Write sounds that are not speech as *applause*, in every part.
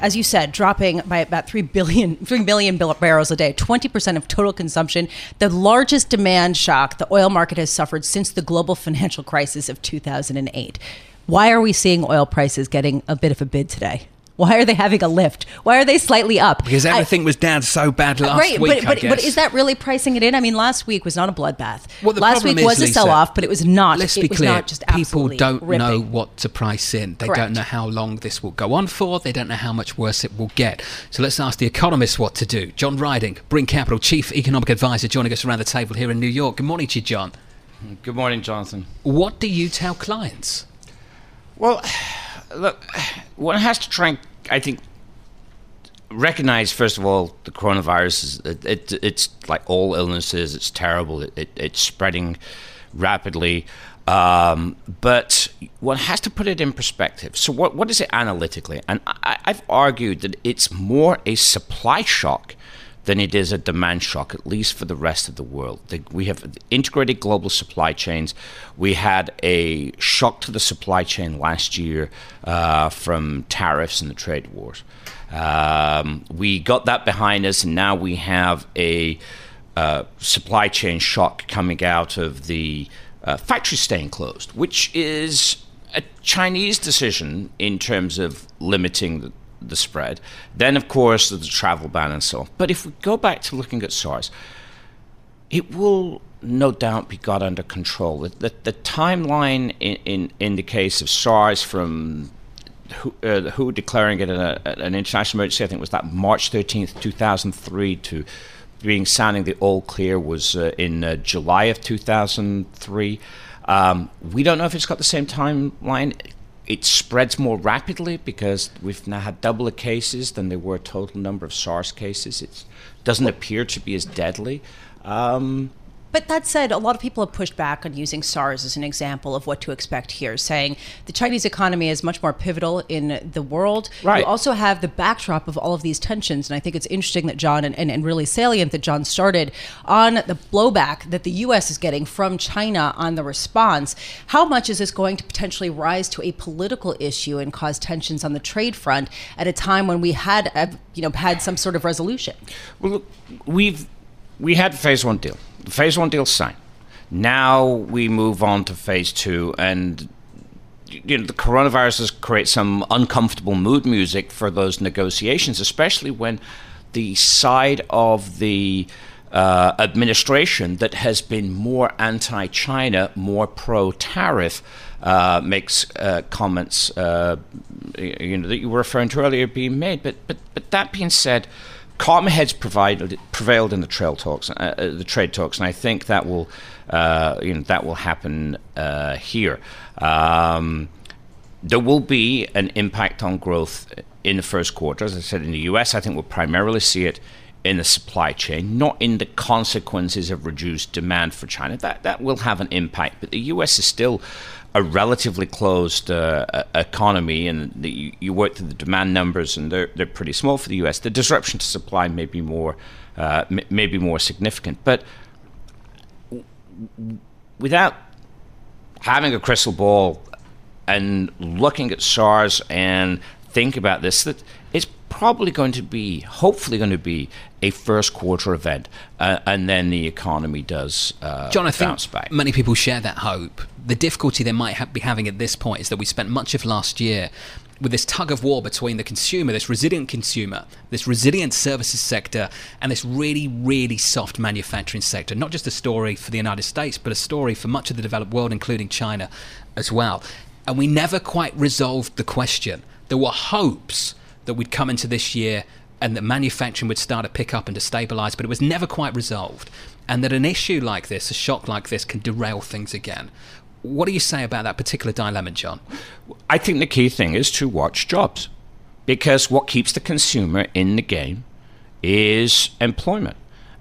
as you said, dropping by about 3 billion, *laughs* 3 million barrels a day, 20% of total consumption, the largest demand shock the oil market has suffered since the global financial crisis of 2008. Why are we seeing oil prices getting a bit of a bid today? Why are they having a lift? Why are they slightly up? Because everything I, was down so bad last right, week. But, but, but, is that really pricing it in? I mean, last week was not a bloodbath. Well, last week is, was a sell off, but it was not. Let's be clear. just People don't ripping. know what to price in. They Correct. don't know how long this will go on for. They don't know how much worse it will get. So let's ask the economists what to do. John Ryding, Brean Capital Chief Economic Advisor, joining us around the table here in New York. Good morning to you, John. Good morning, Jonathan. What do you tell clients? Well, look, one has to try and, I think, recognize first of all the coronavirus is it, it, it's like all illnesses it's terrible it, it, it's spreading rapidly. Um, but one has to put it in perspective. So what, what is it analytically? And I, i've argued that it's more a supply shock than it is a demand shock, at least for the rest of the world. We have integrated global supply chains. We had a shock to the supply chain last year uh, from tariffs and the trade wars. Um, we got that behind us, and now we have a uh, supply chain shock coming out of the uh, factory staying closed, which is a Chinese decision in terms of limiting the, the spread. Then, of course, the travel ban and so on. But if we go back to looking at SARS, it will no doubt be got under control. The, the, the timeline in, in, in, the case of SARS from who, uh, WHO declaring it an, an international emergency, I think was that March 13th, 2003, to being sounding the all clear was uh, in uh, July of 2003. Um, we don't know if it's got the same timeline it spreads more rapidly because we've now had double the cases than there were total number of SARS cases. It doesn't appear to be as deadly. Um, but that said, a lot of people have pushed back on using SARS as an example of what to expect here, saying the Chinese economy is much more pivotal in the world. Right. You also have the backdrop of all of these tensions. And I think it's interesting that John, and, and, and really salient that John started on the blowback that the U.S. is getting from China on the response. How much is this going to potentially rise to a political issue and cause tensions on the trade front at a time when we had, uh, you know, had some sort of resolution? Well, look, we've we had phase one deal. The phase one deal signed. Now we move on to phase two, and you know the coronavirus has created some uncomfortable mood music for those negotiations, especially when the side of the uh, administration that has been more anti-China, more pro-tariff, uh, makes uh, comments uh, you know that you were referring to earlier being made. But but but that being said calm heads provided, prevailed in the trail talks, uh, uh, the trade talks, and I think that will, uh, you know, that will happen uh, here. Um, there will be an impact on growth in the first quarter, as I said. In the U.S., I think we'll primarily see it in the supply chain, not in the consequences of reduced demand for China. That that will have an impact, but the U.S. is still a relatively closed uh, economy, and the, you, you, work through the demand numbers, and they're they're pretty small for the U.S. The disruption to supply may be more uh, may be more significant, but w- without having a crystal ball and looking at SARS and think about this, that probably going to be, hopefully, going to be a first quarter event, uh, and then the economy does uh, John, I bounce think back. Many people share that hope. The difficulty they might ha- be having at this point is that we spent much of last year with this tug of war between the consumer, this resilient consumer, this resilient services sector, and this really, really soft manufacturing sector. Not just a story for the United States, but a story for much of the developed world, including China as well. And we never quite resolved the question. There were hopes that we'd come into this year and that manufacturing would start to pick up and to stabilize, but it was never quite resolved. And that an issue like this, a shock like this, can derail things again. What do you say about that particular dilemma, John? I think the key thing is to watch jobs because what keeps the consumer in the game is employment.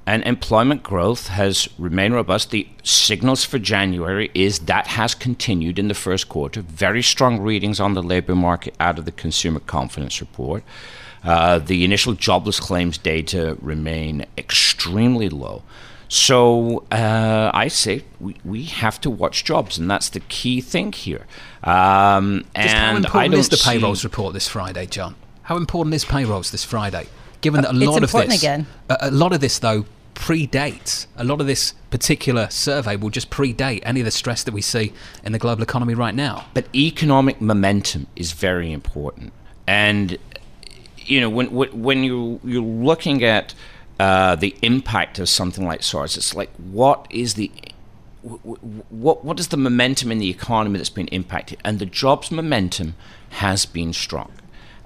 And employment growth has remained robust. The signals for January is that has continued in the first quarter. Very strong readings on the labor market out of the consumer confidence report. Uh, the initial jobless claims data remain extremely low. So uh, I say we, we have to watch jobs, and that's the key thing here. Um, Just how and I important don't is the payrolls report this Friday, John? How important is payrolls this Friday? Given that a It's lot of important this, again. A, a lot of this though predates. A lot of this particular survey will just predate any of the stress that we see in the global economy right now. But economic momentum is very important, and you know when when you you're looking at uh, the impact of something like SARS, it's like what is the wh- wh- what what is the momentum in the economy that's been impacted, and the jobs momentum has been strong,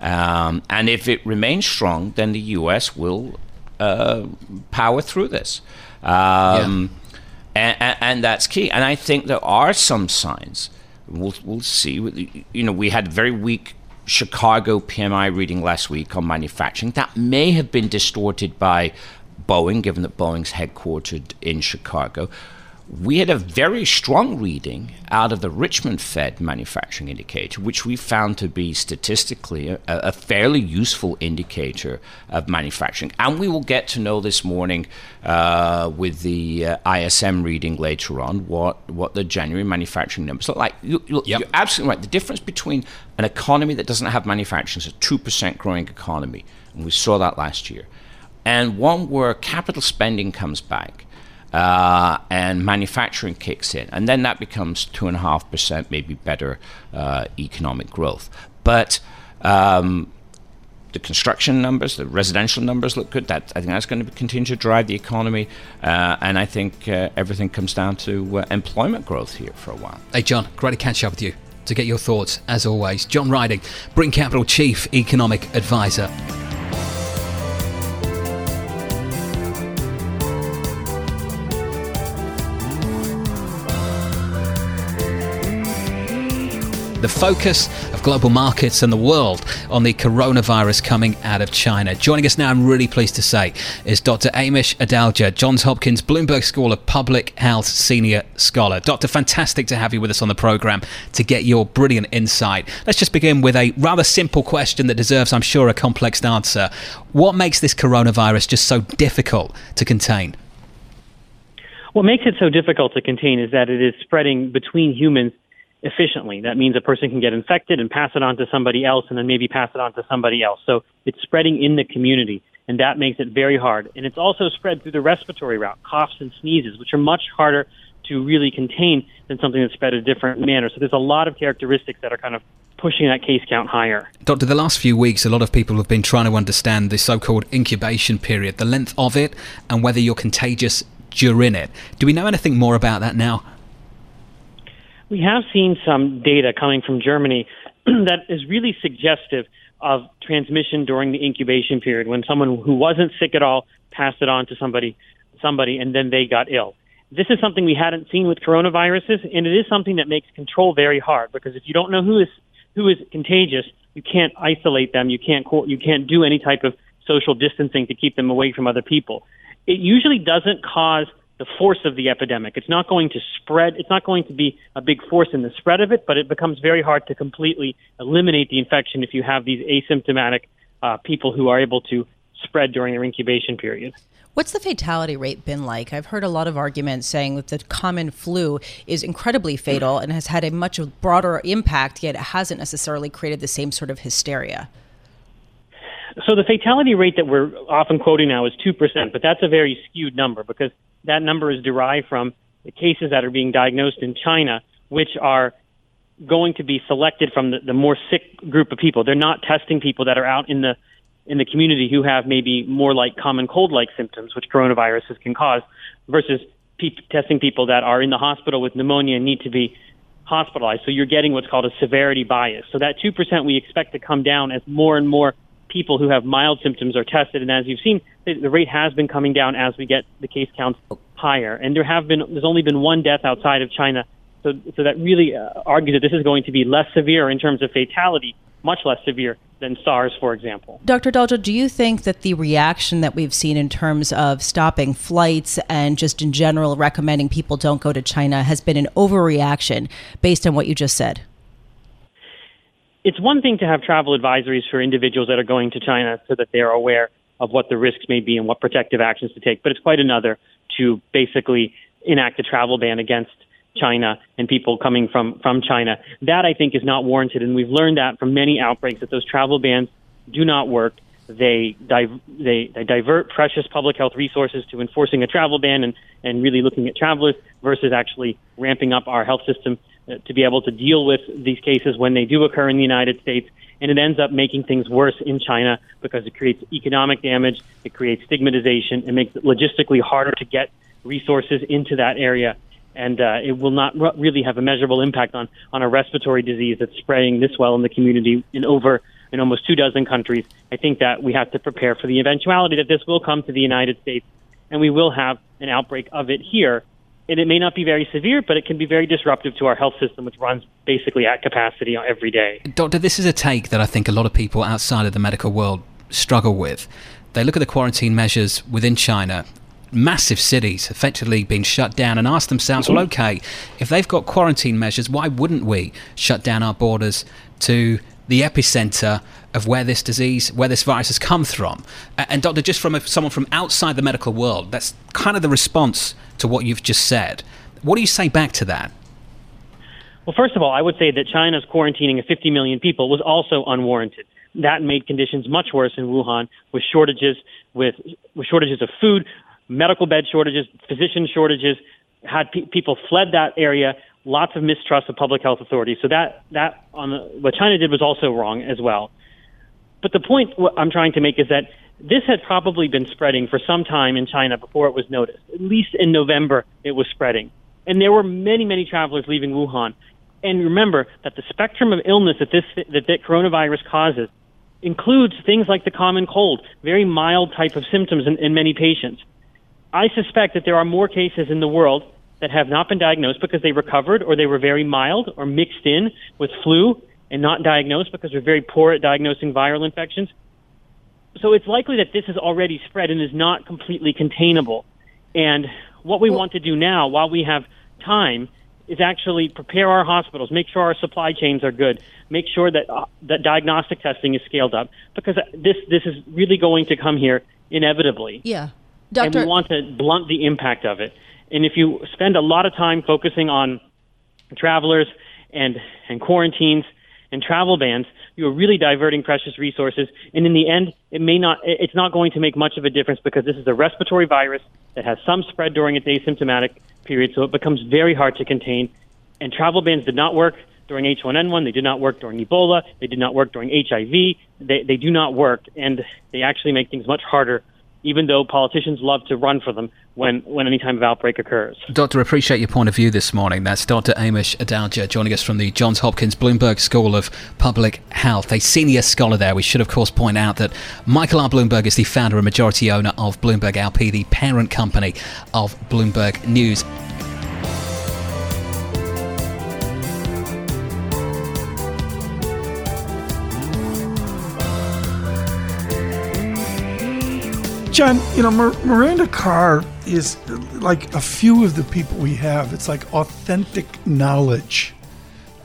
um, and if it remains strong, then the U.S. will uh, power through this. Um, and, and, and that's key. And I think there are some signs. We'll, we'll see. You know, we had a very weak Chicago PMI reading last week on manufacturing. That may have been distorted by Boeing, given that Boeing's headquartered in Chicago. We had a very strong reading out of the Richmond Fed manufacturing indicator, which we found to be statistically a, a fairly useful indicator of manufacturing. And we will get to know this morning uh, with the uh, ISM reading later on what, what the January manufacturing numbers look like. You, you, Yep. You're absolutely right. The difference between an economy that doesn't have manufacturing is a 2% growing economy, and we saw that last year, and one where capital spending comes back uh, and manufacturing kicks in, and then that becomes two and a half percent, maybe better uh, economic growth. But um, the construction numbers, the residential numbers look good. That I think that's going to continue to drive the economy, uh, and I think uh, everything comes down to uh, employment growth here for a while. Hey, John, great to catch up with you. To get your thoughts, as always, John Ryding, Brean Capital Chief Economic Advisor. The focus of global markets and the world on the coronavirus coming out of China. Joining us now, I'm really pleased to say, is Dr. Amesh Adalja, Johns Hopkins Bloomberg School of Public Health Senior Scholar. Doctor, fantastic to have you with us on the program to get your brilliant insight. Let's just begin with a rather simple question that deserves, I'm sure, a complex answer. What makes this coronavirus just so difficult to contain? What makes it so difficult to contain is that it is spreading between humans efficiently. That means a person can get infected and pass it on to somebody else and then maybe pass it on to somebody else. So it's spreading in the community, and that makes it very hard. And it's also spread through the respiratory route, coughs and sneezes, which are much harder to really contain than something that's spread a different manner. So there's a lot of characteristics that are kind of pushing that case count higher. Doctor, the last few weeks, a lot of people have been trying to understand the so called incubation period, the length of it, and whether you're contagious during it. Do we know anything more about that now? We have seen some data coming from Germany *clears throat* that is really suggestive of transmission during the incubation period when someone who wasn't sick at all passed it on to somebody somebody and then they got ill. This is something we hadn't seen with coronaviruses and it is something that makes control very hard because if you don't know who is who is contagious, you can't isolate them, you can't you can't do any type of social distancing to keep them away from other people. It usually doesn't cause the force of the epidemic. It's not going to spread. It's not going to be a big force in the spread of it, but it becomes very hard to completely eliminate the infection if you have these asymptomatic uh, people who are able to spread during their incubation period. What's the fatality rate been like? I've heard a lot of arguments saying that the common flu is incredibly fatal and has had a much broader impact, yet it hasn't necessarily created the same sort of hysteria. So the fatality rate that we're often quoting now is 2%, but that's a very skewed number because that number is derived from the cases that are being diagnosed in China, which are going to be selected from the, the more sick group of people. They're not testing people that are out in the in the community who have maybe more like common cold-like symptoms, which coronaviruses can cause, versus pe- testing people that are in the hospital with pneumonia and need to be hospitalized. So you're getting what's called a severity bias. So that 2% we expect to come down as more and more people who have mild symptoms are tested. And as you've seen, the, the rate has been coming down as we get the case counts higher. And there have been, there's only been one death outside of China. So, so that really uh, argues that this is going to be less severe in terms of fatality much less severe than SARS, for example. Dr. Dalja, do you think that the reaction that we've seen in terms of stopping flights and just in general recommending people don't go to China has been an overreaction based on what you just said? It's one thing to have travel advisories for individuals that are going to China so that they are aware of what the risks may be and what protective actions to take, but it's quite another to basically enact a travel ban against China and people coming from, from China. That I think is not warranted, and we've learned that from many outbreaks that those travel bans do not work. They, they, they divert precious public health resources to enforcing a travel ban and, and really looking at travelers versus actually ramping up our health system uh, to be able to deal with these cases when they do occur in the United States. And it ends up making things worse in China because it creates economic damage, it creates stigmatization, it makes it logistically harder to get resources into that area and uh, it will not really have a measurable impact on, on a respiratory disease that's spreading this well in the community in over in almost two dozen countries. I think that we have to prepare for the eventuality that this will come to the United States, and we will have an outbreak of it here. And it may not be very severe, but it can be very disruptive to our health system, which runs basically at capacity every day. Doctor, this is a take that I think a lot of people outside of the medical world struggle with. They look at the quarantine measures within China massive cities effectively being shut down and ask themselves, well, okay, if they've got quarantine measures, why wouldn't we shut down our borders to the epicenter of where this disease, where this virus has come from? And, Doctor, just from a, someone from outside the medical world, that's kind of the response to what you've just said. What do you say back to that? Well, first of all, I would say that China's quarantining of 50 million people was also unwarranted. That made conditions much worse in Wuhan with shortages, with, with shortages of food, medical bed shortages, physician shortages, had pe- people fled that area, lots of mistrust of public health authorities. So that that on the, what China did was also wrong as well. But the point I'm trying to make is that this had probably been spreading for some time in China before it was noticed. At least in November, it was spreading, and there were many many travelers leaving Wuhan. And remember that the spectrum of illness that this that, that coronavirus causes includes things like the common cold, very mild type of symptoms in, in many patients. I suspect that there are more cases in the world that have not been diagnosed because they recovered or they were very mild or mixed in with flu and not diagnosed because we're very poor at diagnosing viral infections. So it's likely that this is already spread and is not completely containable. And what we want to do now, while we have time, is actually prepare our hospitals, make sure our supply chains are good, make sure that uh, that diagnostic testing is scaled up, because this this is really going to come here inevitably. Yeah. Doctor- and we want to blunt the impact of it. And if you spend a lot of time focusing on travelers and, and quarantines and travel bans, you're really diverting precious resources. And in the end, it may not, it's not going to make much of a difference because this is a respiratory virus that has some spread during its asymptomatic period, so it becomes very hard to contain. And travel bans did not work during H1N1. They did not work during Ebola. They did not work during HIV. They, they do not work, and they actually make things much harder even though politicians love to run for them when, when any time of outbreak occurs. Doctor, appreciate your point of view this morning. That's Dr. Amesh Adalja joining us from the Johns Hopkins Bloomberg School of Public Health, a senior scholar there. We should, of course, point out that Michael R. Bloomberg is the founder and majority owner of Bloomberg LP, the parent company of Bloomberg News. John, you know, Mir- Miranda Carr is like a few of the people we have. It's like authentic knowledge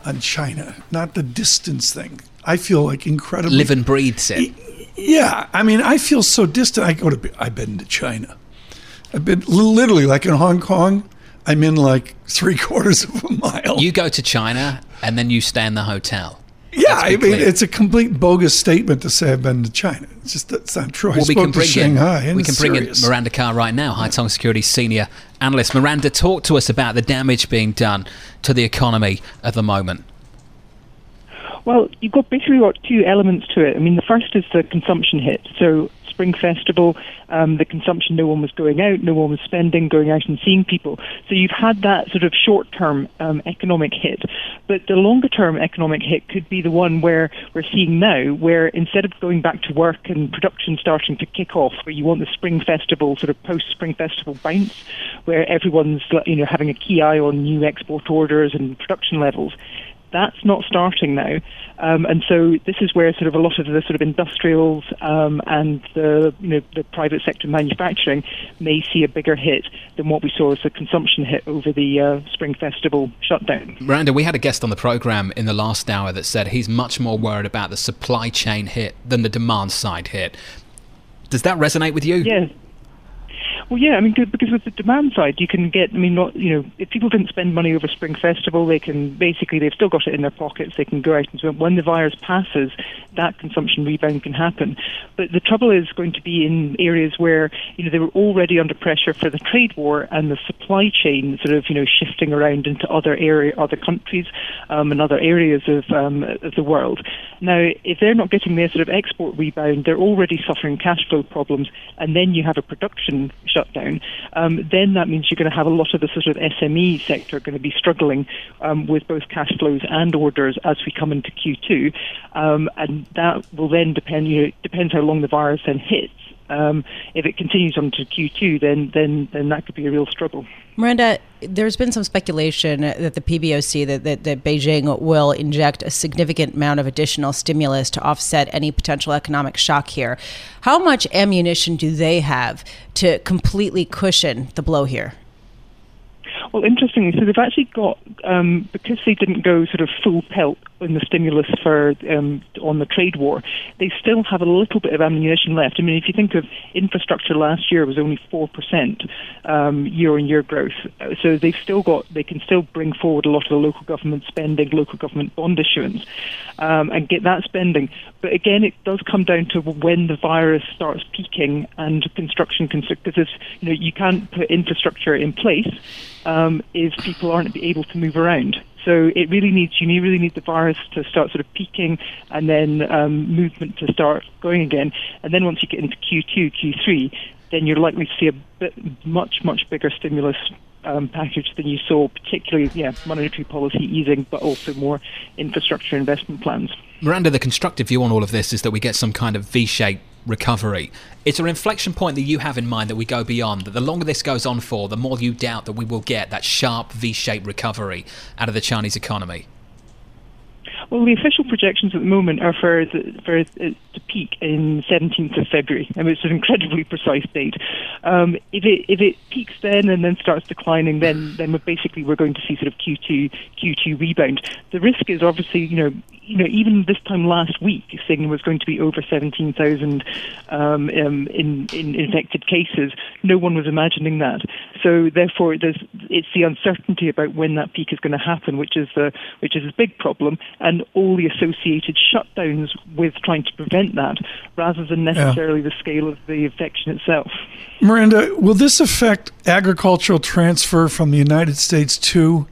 on China, not the distance thing. I feel like incredibly live and breathes it. Yeah, I mean, I feel so distant. I go to, I've been to China. I've been literally like in Hong Kong. I'm in like three *laughs* quarters of a mile. You go to China and then you stay in the hotel. Yeah, I mean, clear. it's a complete bogus statement to say I've been to China. It's just that's not true. Well, I we can bring Shanghai. In, we can bring in Miranda Carr right now, Haitong Security senior analyst. Miranda, talk to us about the damage being done to the economy at the moment. Well, you've got basically got two elements to it. I mean, the first is the consumption hit. So Spring Festival, um, the consumption, no one was going out, no one was spending, going out and seeing people. So you've had that sort of short term um, economic hit. But the longer term economic hit could be the one where we're seeing now, where instead of going back to work and production starting to kick off, where you want the Spring Festival, sort of post Spring Festival bounce, where everyone's you know having a key eye on new export orders and production levels That's not starting now. Um, and so this is where sort of a lot of the sort of industrials um, and the you know the private sector manufacturing may see a bigger hit than what we saw as a consumption hit over the uh, Spring Festival shutdown. Miranda, we had a guest on the program in the last hour that said he's much more worried about the supply chain hit than the demand side hit. Does that resonate with you? Yes. Well, yeah, I mean, because with the demand side, you can get. I mean, not you know, if people didn't spend money over Spring Festival, they can basically they've still got it in their pockets. They can go out and spend. When the virus passes, that consumption rebound can happen. But the trouble is going to be in areas where you know they were already under pressure for the trade war and the supply chain sort of you know shifting around into other area, other countries, um, and other areas of um, of the world. Now, if they're not getting their sort of export rebound, they're already suffering cash flow problems, and then you have a production shutdown, um, then that means you're going to have a lot of the sort of SME sector going to be struggling um, with both cash flows and orders as we come into Q2, um, and that will then depend. You know, depends how long the virus then hits. Um, if it continues on to Q2, then then then that could be a real struggle. Miranda, there's been some speculation that the PBOC, that, that, that, Beijing will inject a significant amount of additional stimulus to offset any potential economic shock here. How much ammunition do they have to completely cushion the blow here? Well, interestingly, so they've actually got um, because they didn't go sort of full pelt in the stimulus for um, on the trade war, they still have a little bit of ammunition left. I mean, if you think of infrastructure last year was only four percent um, year-on-year growth, so they've still got they can still bring forward a lot of the local government spending, local government bond issuance, um, and get that spending. But again, it does come down to when the virus starts peaking and construction because you know you can't put infrastructure in place um, if people aren't able to move around. So it really needs you really need the virus to start sort of peaking and then um, movement to start going again. And then once you get into Q2, Q3, then you're likely to see a bit, much much bigger stimulus um, package than you saw, particularly yeah monetary policy easing, but also more infrastructure investment plans. Miranda, the constructive view on all of this is that we get some kind of V-shaped recovery. It's an inflection point that you have in mind that we go beyond, that the longer this goes on for, the more you doubt that we will get that sharp V shaped recovery out of the Chinese economy. Well, the official projections at the moment are for the, for it to peak in 17th of February. I mean, it's an incredibly precise date. Um, if it if it peaks then and then starts declining, then then we're basically we're going to see sort of Q2 Q2 rebound. The risk is obviously you know you know, even this time last week, saying it was going to be over 17,000 um, um, in, in infected cases. No one was imagining that. So therefore, it's the uncertainty about when that peak is going to happen, which is the which is a big problem, and all the associated shutdowns with trying to prevent that, rather than necessarily yeah. the scale of the infection itself. Miranda, will this affect agricultural transfer from the United States to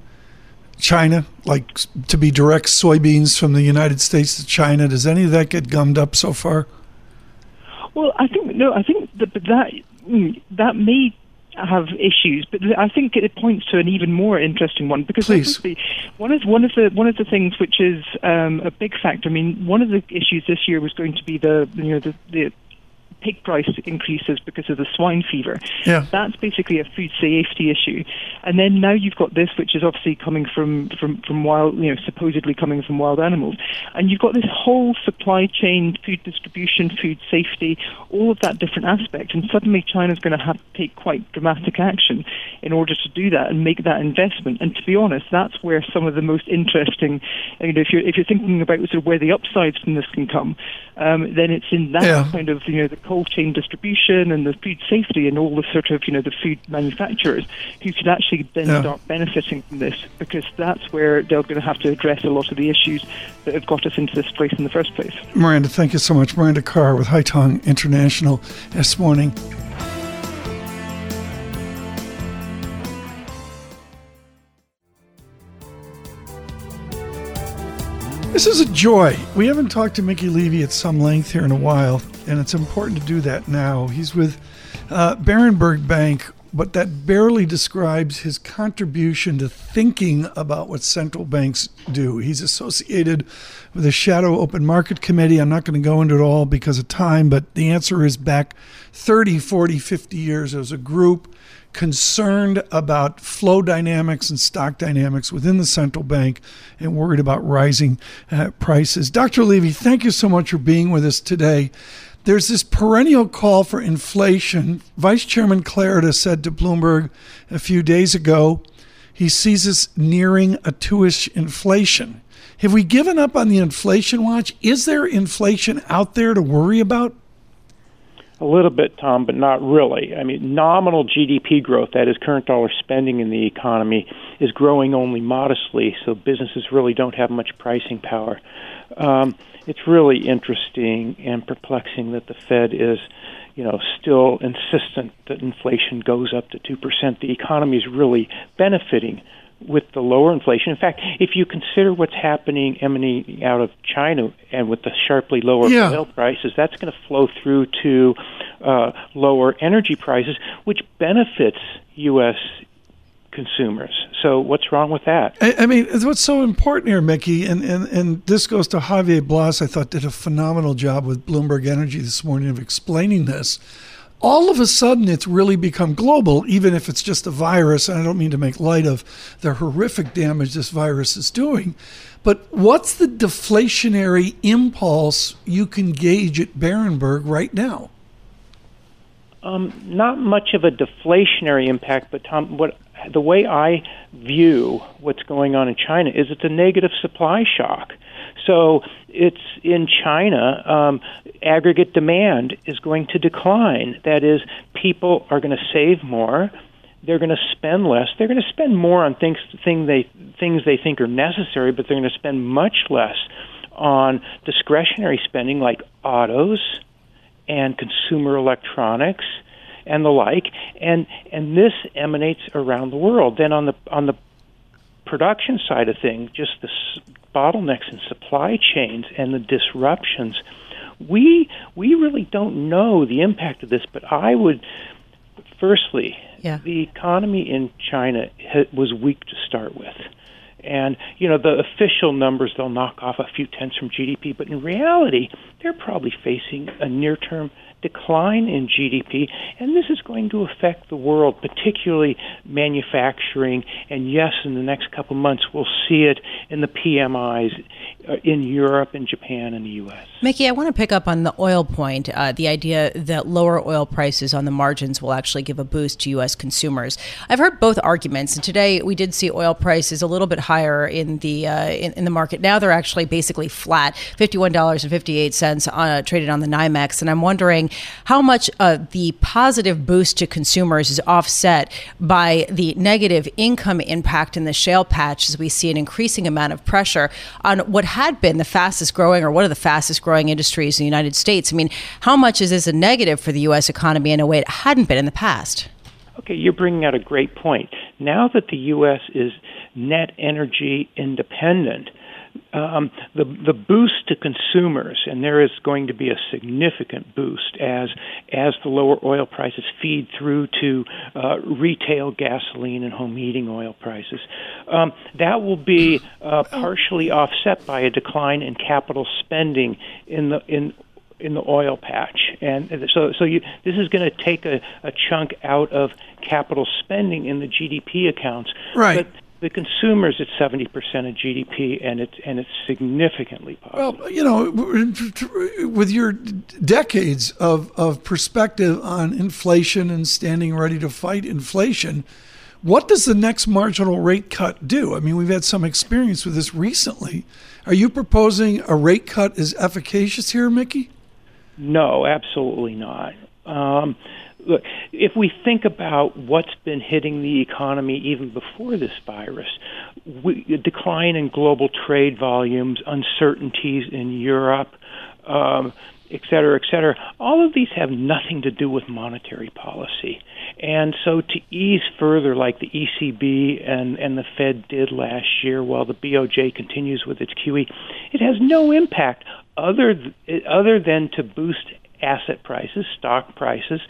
China, like to be direct soybeans from the United States to China? Does any of that get gummed up so far? Well, I think no. I think that that mm, that may have issues, but I think it points to an even more interesting one because one of one of the one of the things which is um, a big factor. I mean, one of the issues this year was going to be the you know the, the pig price increases because of the swine fever. Yeah. That's basically a food safety issue. And then now you've got this, which is obviously coming from, from, from wild, you know, supposedly coming from wild animals. And you've got this whole supply chain, food distribution, food safety, all of that different aspect. And suddenly China's going to have to take quite dramatic action in order to do that and make that investment. And to be honest, that's where some of the most interesting, you know, if you're, if you're thinking about sort of where the upsides from this can come, um, then it's in that yeah. kind of, you know, the cold chain distribution and the food safety and all the sort of, you know, the food manufacturers who could actually then yeah. start benefiting from this because that's where they're going to have to address a lot of the issues that have got us into this place in the first place. Miranda, thank you so much. Miranda Carr with Haitong International this morning. This is a joy. We haven't talked to Mickey Levy at some length here in a while, and it's important to do that now. He's with uh, Berenberg Bank, but that barely describes his contribution to thinking about what central banks do. He's associated with the Shadow Open Market Committee. I'm not going to go into it all because of time, but the answer is back 30, 40, 50 years. Was a group concerned about flow dynamics and stock dynamics within the central bank and worried about rising uh, prices. Dr. Levy, thank you so much for being with us today. There's this perennial call for inflation. Vice Chairman Clarida said to Bloomberg a few days ago he sees us nearing a two ish inflation. Have we given up on the inflation watch? Is there inflation out there to worry about? A little bit, Tom, but not really. I mean, nominal GDP growth, that is current dollar spending in the economy, is growing only modestly, so businesses really don't have much pricing power. Um, it's really interesting and perplexing that the Fed is, you know, still insistent that inflation goes up to 2%. The economy is really benefiting with the lower inflation. In fact, if you consider what's happening emanating out of China and with the sharply lower yeah. oil prices, that's going to flow through to uh, lower energy prices, which benefits U.S. consumers. So what's wrong with that? I, I mean, what's so important here, Mickey, and, and, and this goes to Javier Blas, I thought did a phenomenal job with Bloomberg Energy this morning of explaining this all of a sudden it's really become global, even if it's just a virus. And I don't mean to make light of the horrific damage this virus is doing. But what's the deflationary impulse you can gauge at Berenberg right now? Um, not much of a deflationary impact, but Tom, what the way I view what's going on in China is it's a negative supply shock. So it's in China, um, aggregate demand is going to decline. That is, people are going to save more. They're going to spend less. They're going to spend more on things thing they things they think are necessary, but they're going to spend much less on discretionary spending like autos and consumer electronics and the like. And and this emanates around the world. Then on the on the production side of things, just the bottlenecks in supply chains and the disruptions, we we really don't know the impact of this. But I would, firstly, yeah. the economy in China was weak to start with. And you know the official numbers they'll knock off a few tenths from GDP, but in reality they're probably facing a near-term decline in GDP, and this is going to affect the world, particularly manufacturing. And yes, in the next couple months, we'll see it in the PMIs uh, in Europe and Japan and the U.S. Mickey, I want to pick up on the oil point, uh, the idea that lower oil prices on the margins will actually give a boost to U.S. consumers. I've heard both arguments, and today we did see oil prices a little bit higher in the uh, in, in, the market. Now they're actually basically flat, fifty-one dollars and fifty-eight cents uh, traded on the NYMEX, and I'm wondering how much uh, the positive boost to consumers is offset by the negative income impact in the shale patch as we see an increasing amount of pressure on what had been the fastest growing or one of the fastest growing industries in the United States. I mean, how much is this a negative for the U.S. economy in a way it hadn't been in the past? Okay, you're bringing out a great point. Now that the U.S. is net energy independent, um, the the boost to consumers, and there is going to be a significant boost as as the lower oil prices feed through to uh, retail gasoline and home heating oil prices. Um, that will be uh, partially offset by a decline in capital spending in the in in the oil patch, and so so you, this is going to take a, a chunk out of capital spending in the GDP accounts. Right. But the consumers at 70% of GDP, and it's and it's significantly positive. Well, you know, with your decades of, of perspective on inflation and standing ready to fight inflation, what does the next marginal rate cut do? I mean, we've had some experience with this recently. Are you proposing a rate cut is efficacious here, Mickey? No, absolutely not. Um, look, if we think about what's been hitting the economy even before this virus, we, decline in global trade volumes, uncertainties in Europe, um, et cetera, et cetera, all of these have nothing to do with monetary policy. And so to ease further, like the ECB and, and the Fed did last year, while the BOJ continues with its QE, it has no impact other, th- other than to boost asset prices, stock prices,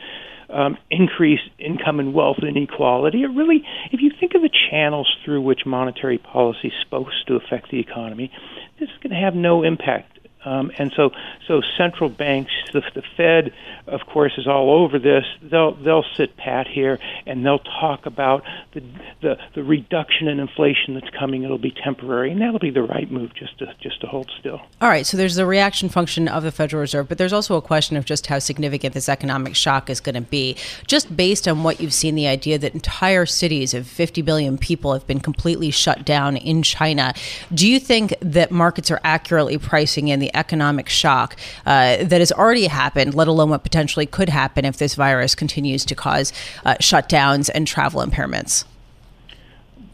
um, increase income and wealth inequality. It really, if you think of the channels through which monetary policy is supposed to affect the economy, this is going to have no impact um, and so, so central banks, the, the Fed, of course, is all over this. They'll they'll sit pat here and they'll talk about the the, the reduction in inflation that's coming. It'll be temporary, and that'll be the right move just to just to hold still. All right. So there's the reaction function of the Federal Reserve, but there's also a question of just how significant this economic shock is going to be. Just based on what you've seen, the idea that entire cities of 50 billion people have been completely shut down in China. Do you think that markets are accurately pricing in the economic shock uh, that has already happened, let alone what potentially could happen if this virus continues to cause uh, shutdowns and travel impairments?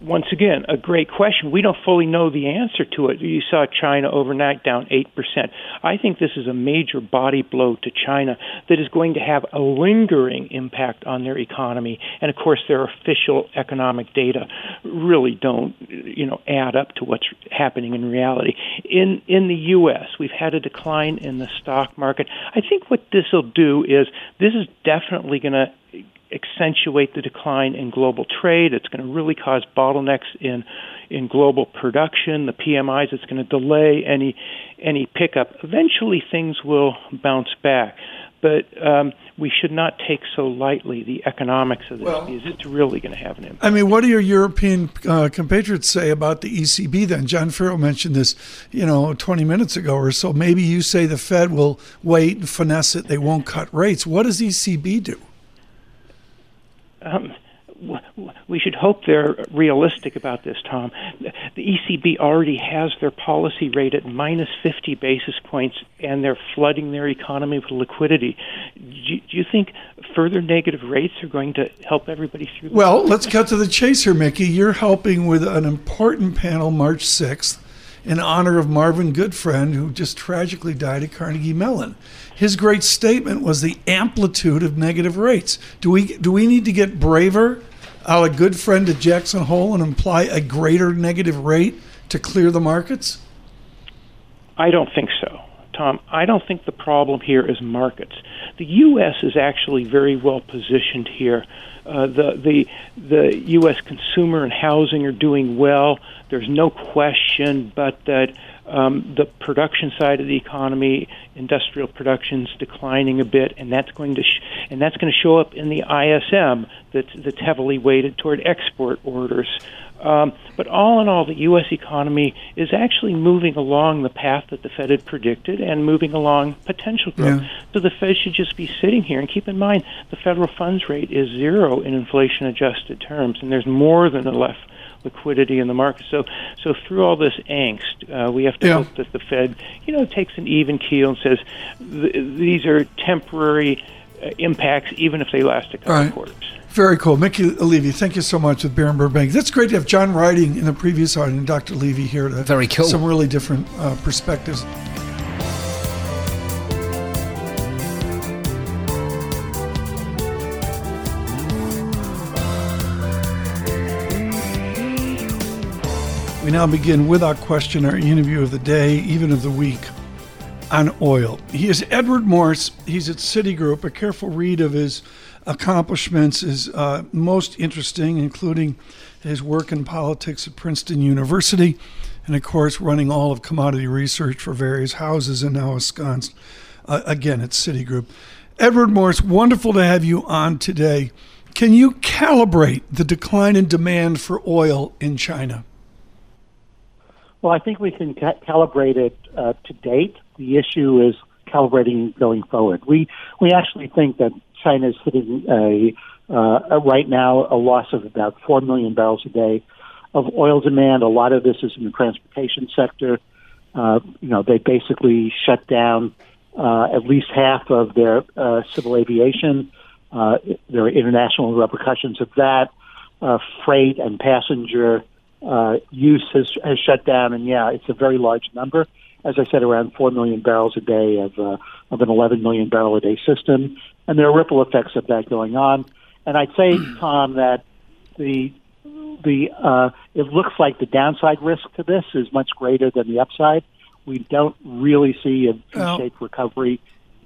Once again, a great question. We don't fully know the answer to it. You saw China overnight down 8%. I think this is a major body blow to China that is going to have a lingering impact on their economy. And of course, their official economic data really don't, you know, add up to what's happening in reality. In in the US, we've had a decline in the stock market. I think what this will do is this is definitely going to accentuate the decline in global trade. It's going to really cause bottlenecks in in global production. The PMIs. It's going to delay any any pickup. Eventually, things will bounce back. But um, we should not take so lightly the economics of this well, because it's really going to have an impact. I mean, what do your European uh, compatriots say about the ECB then? John Ferro mentioned this, you know, 20 minutes ago or so. Maybe you say the Fed will wait and finesse it, they won't cut rates. What does ECB do? Um, we should hope they're realistic about this, Tom. The ECB already has their policy rate at minus 50 basis points, and they're flooding their economy with liquidity. Do you, do you think further negative rates are going to help everybody through? Well, let's cut to the chase here, Mickey. You're helping with an important panel March 6th in honor of Marvin Goodfriend, who just tragically died at Carnegie Mellon his great statement was the amplitude of negative rates. Do we do we need to get braver, out a Goodfriend at Jackson Hole, and imply a greater negative rate to clear the markets? I don't think so, Tom. I don't think the problem here is markets. The U.S. is actually very well positioned here. Uh, the the the U.S. consumer and housing are doing well. There's no question, but that um, the production side of the economy, industrial production's declining a bit, and that's going to sh- and that's going to show up in the ISM that's that's heavily weighted toward export orders. Um, but all in all, the U.S. economy is actually moving along the path that the Fed had predicted and moving along potential growth. Yeah. So the Fed should just be sitting here and keep in mind the federal funds rate is zero in inflation adjusted terms, and there's more than enough liquidity in the market. So, so through all this angst, uh, we have to yeah. hope that the Fed, you know, takes an even keel and says these are temporary uh, impacts, even if they last a couple right. quarters. Very cool. Mickey Levy, thank you so much with Berenberg Bank. That's great to have John Ryding in the previous audience and Dr. Levy here. To Very cool. Some really different uh, perspectives. We now begin with our question, our interview of the day, even of the week, on oil. He is Edward Morse. He's at Citigroup. A careful read of his accomplishments is uh, most interesting, including his work in politics at Princeton University, and of course, running all of commodity research for various houses and now ensconced uh, again at Citigroup. Edward Morse, wonderful to have you on today. Can you calibrate the decline in demand for oil in China? Well, I think we can ca- calibrate it uh, to date. The issue is calibrating going forward. We we actually think that China is hitting a, uh, right now a loss of about four million barrels a day of oil demand. A lot of this is in the transportation sector. Uh, you know, they basically shut down uh, at least half of their uh, civil aviation. Uh, there are international repercussions of that. Uh, freight and passenger uh, use has, has shut down, and yeah, it's a very large number. As I said, around four million barrels a day of uh, of an 11 million barrel a day system, and there are ripple effects of that going on. And I'd say, *clears throat* Tom, that the the uh, it looks like the downside risk to this is much greater than the upside. We don't really see a V-shaped recovery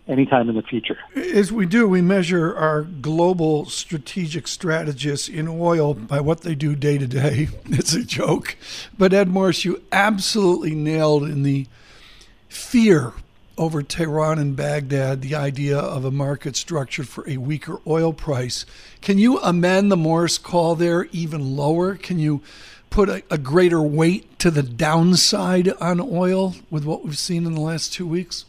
anytime in the future. As we do, we measure our global strategic strategists in oil by what they do day to day. *laughs* It's a joke. But Ed Morse, you absolutely nailed in the fear over Tehran and Baghdad the idea of a market structured for a weaker oil price. Can you amend the Morse call there even lower? Can you put a, a greater weight to the downside on oil with what we've seen in the last two weeks?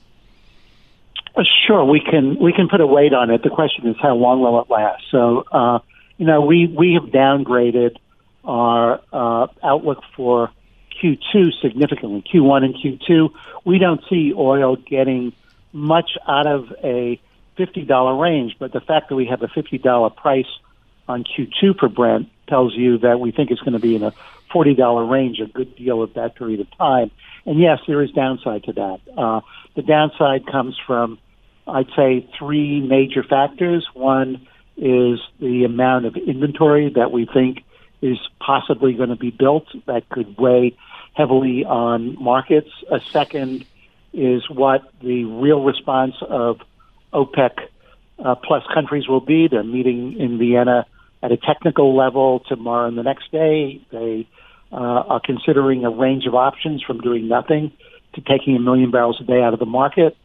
Sure, we can we can put a weight on it. The question is how long will it last? So, uh, you know, we we have downgraded our uh, outlook for Q2 significantly. Q1 and Q2, we don't see oil getting much out of a $50 range, but the fact that we have a $50 price on Q2 for Brent tells you that we think it's going to be in a $40 range a good deal of that period of time. And yes, there is downside to that. Uh, the downside comes from, I'd say, three major factors. One is the amount of inventory that we think is possibly going to be built that could weigh heavily on markets. A second is what the real response of OPEC uh, plus countries will be. They're meeting in Vienna at a technical level tomorrow and the next day. They uh, are considering a range of options from doing nothing to taking a million barrels a day out of the market.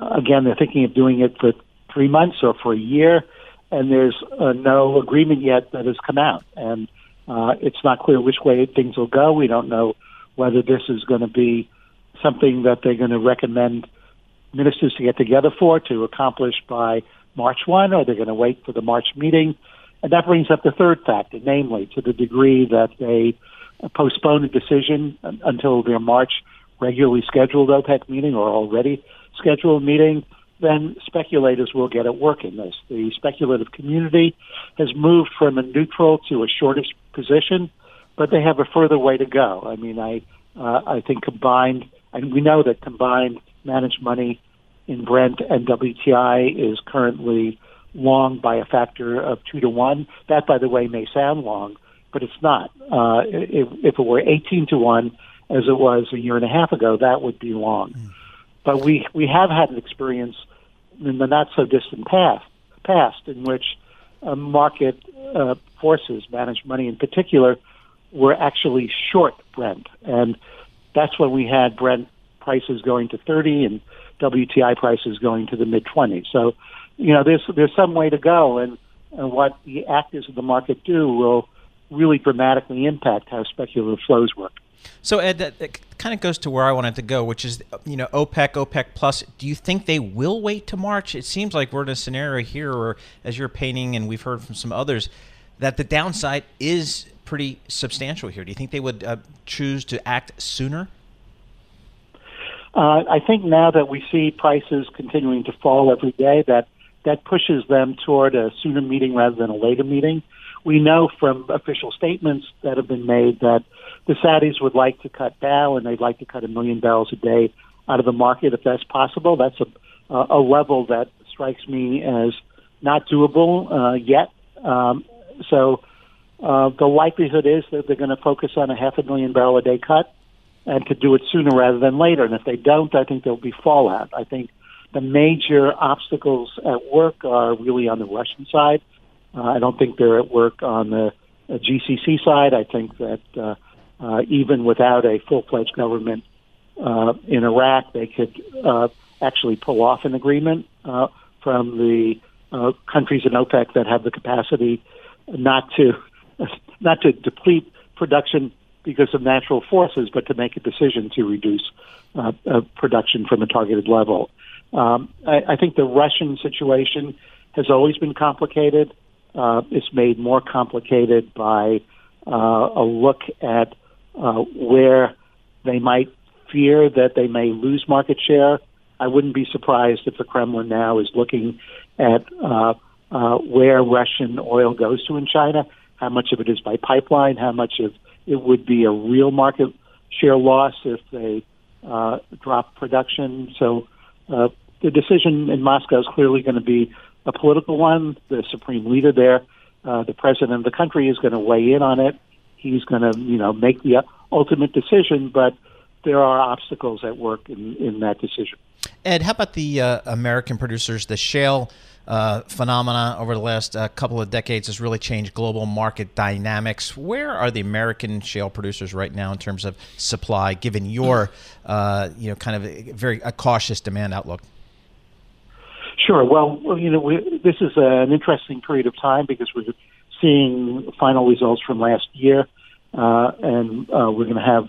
Again, they're thinking of doing it for three months or for a year, and there's uh, no agreement yet that has come out. And uh, it's not clear which way things will go. We don't know whether this is going to be something that they're going to recommend ministers to get together for to accomplish by March 1, or they're going to wait for the March meeting. And that brings up the third factor, namely, to the degree that they postpone a decision until their March regularly scheduled OPEC meeting or already scheduled meeting, then speculators will get at work in this. The speculative community has moved from a neutral to a shortish position but they have a further way to go. I mean, I uh, I think combined, and we know that combined managed money in Brent and WTI is currently long by a factor of two to one. That, by the way, may sound long, but it's not. Uh, if, if it were 18 to one, as it was a year and a half ago, that would be long. Mm. But we we have had an experience in the not so distant past, past in which uh, market uh, forces, managed money in particular, were actually short Brent, and that's when we had Brent prices going to 30 and WTI prices going to the mid 20s. So, you know, there's there's some way to go, and, and what the actors of the market do will really dramatically impact how speculative flows work. So Ed, that, that, kind of goes to where I wanted to go, which is you know OPEC, OPEC plus. Do you think they will wait to March? It seems like we're in a scenario here, where as you're painting, and we've heard from some others, that the downside is pretty substantial here. Do you think they would uh, choose to act sooner? Uh, I think now that we see prices continuing to fall every day, that that pushes them toward a sooner meeting rather than a later meeting. We know from official statements that have been made that the Saudis would like to cut down and they'd like to cut a million barrels a day out of the market if that's possible. That's a, a level that strikes me as not doable uh, yet. Um, so uh, the likelihood is that they're going to focus on a half a million barrel a day cut and to do it sooner rather than later. And if they don't, I think there'll be fallout. I think the major obstacles at work are really on the Russian side. Uh, I don't think they're at work on the uh, GCC side. I think that uh, uh, even without a full-fledged government uh, in Iraq, they could uh, actually pull off an agreement uh, from the uh, countries in OPEC that have the capacity not to *laughs* not to deplete production because of natural forces, but to make a decision to reduce uh, uh, production from a targeted level. Um, I, I think the Russian situation has always been complicated. Uh, it's made more complicated by uh, a look at uh, where they might fear that they may lose market share. I wouldn't be surprised if the Kremlin now is looking at uh, uh, where Russian oil goes to in China how much of it is by pipeline, how much of it would be a real market share loss if they uh, drop production. So uh, the decision in Moscow is clearly going to be a political one. The supreme leader there, uh, the president of the country, is going to weigh in on it. He's going to, you know, make the ultimate decision. But there are obstacles at work in, in that decision. Ed, how about the uh, American producers? The shale uh, phenomena over the last uh, couple of decades has really changed global market dynamics. Where are the American shale producers right now in terms of supply, given your uh, you know kind of very a cautious demand outlook? Sure. Well, you know, we, this is an interesting period of time because we're seeing final results from last year, uh, and uh, we're going to have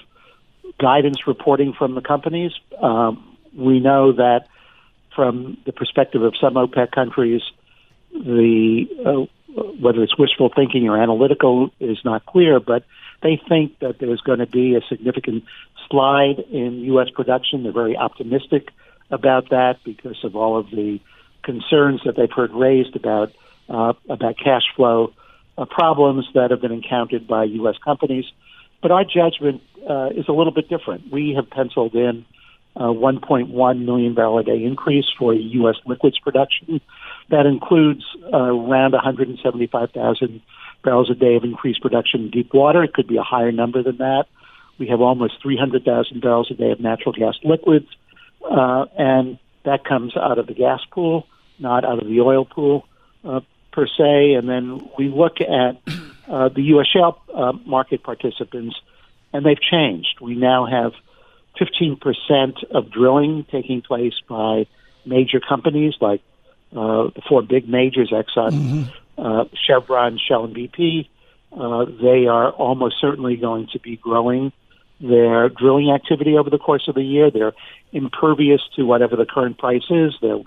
guidance reporting from the companies. Um, we know that from the perspective of some OPEC countries, the uh, whether it's wishful thinking or analytical is not clear, but they think that there's going to be a significant slide in U.S. production. They're very optimistic about that because of all of the concerns that they've heard raised about uh, about cash flow uh, problems that have been encountered by U.S. companies. But our judgment uh, is a little bit different. We have penciled in a 1.1 million barrel a day increase for U.S. liquids production. That includes uh, around 175,000 barrels a day of increased production in deep water. It could be a higher number than that. We have almost 300,000 barrels a day of natural gas liquids, uh, and that comes out of the gas pool, not out of the oil pool uh, per se. And then we look at uh, the U.S. shale uh, market participants, and they've changed. We now have 15% of drilling taking place by major companies like uh, the four big majors, Exxon, mm-hmm. uh, Chevron, Shell, and BP. Uh, they are almost certainly going to be growing their drilling activity over the course of the year. They're impervious to whatever the current price is. They're,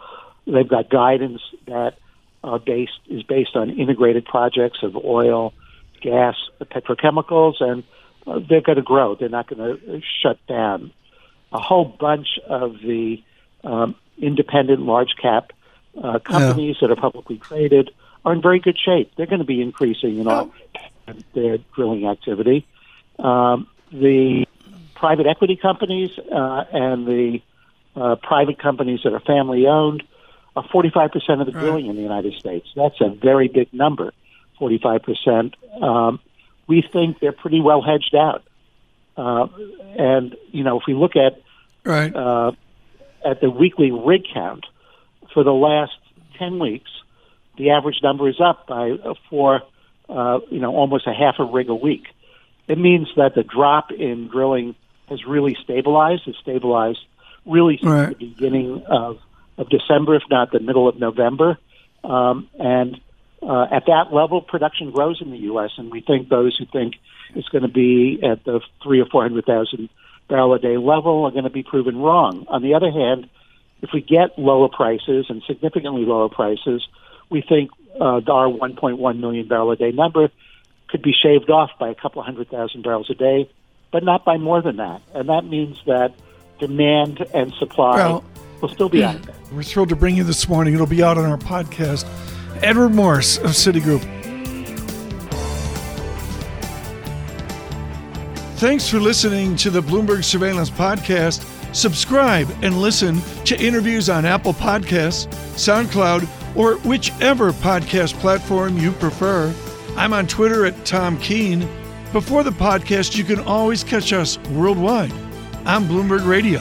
they've got guidance that uh, based is based on integrated projects of oil, gas, petrochemicals, and uh, they're going to grow. They're not going to shut down. A whole bunch of the um, independent large cap uh, companies yeah. that are publicly traded are in very good shape. They're going to be increasing in all their drilling activity. Um, the private equity companies uh, and the uh, private companies that are family owned are 45% of the drilling right. in the United States. That's a very big number, 45%. Um, we think they're pretty well hedged out. Uh, and, you know, if we look at right. uh, at the weekly rig count for the last 10 weeks, the average number is up by uh, four, uh, you know, almost a half a rig a week. It means that the drop in drilling has really stabilized. It's stabilized really since right. the beginning of, of December, if not the middle of November. Um, and uh, at that level, production grows in the U.S., and we think those who think it's going to be at the three or four hundred thousand barrel a day level are going to be proven wrong. On the other hand, if we get lower prices and significantly lower prices, we think uh, our 1.1 million barrel a day number could be shaved off by a couple hundred thousand barrels a day, but not by more than that. And that means that demand and supply well, will still be out there. We're thrilled to bring you this morning. It'll be out on our podcast. Edward Morse of Citigroup. Thanks for listening to the Bloomberg Surveillance Podcast. Subscribe and listen to interviews on Apple Podcasts, SoundCloud, or whichever podcast platform you prefer. I'm on Twitter at Tom Keene. Before the podcast, you can always catch us worldwide on Bloomberg Radio.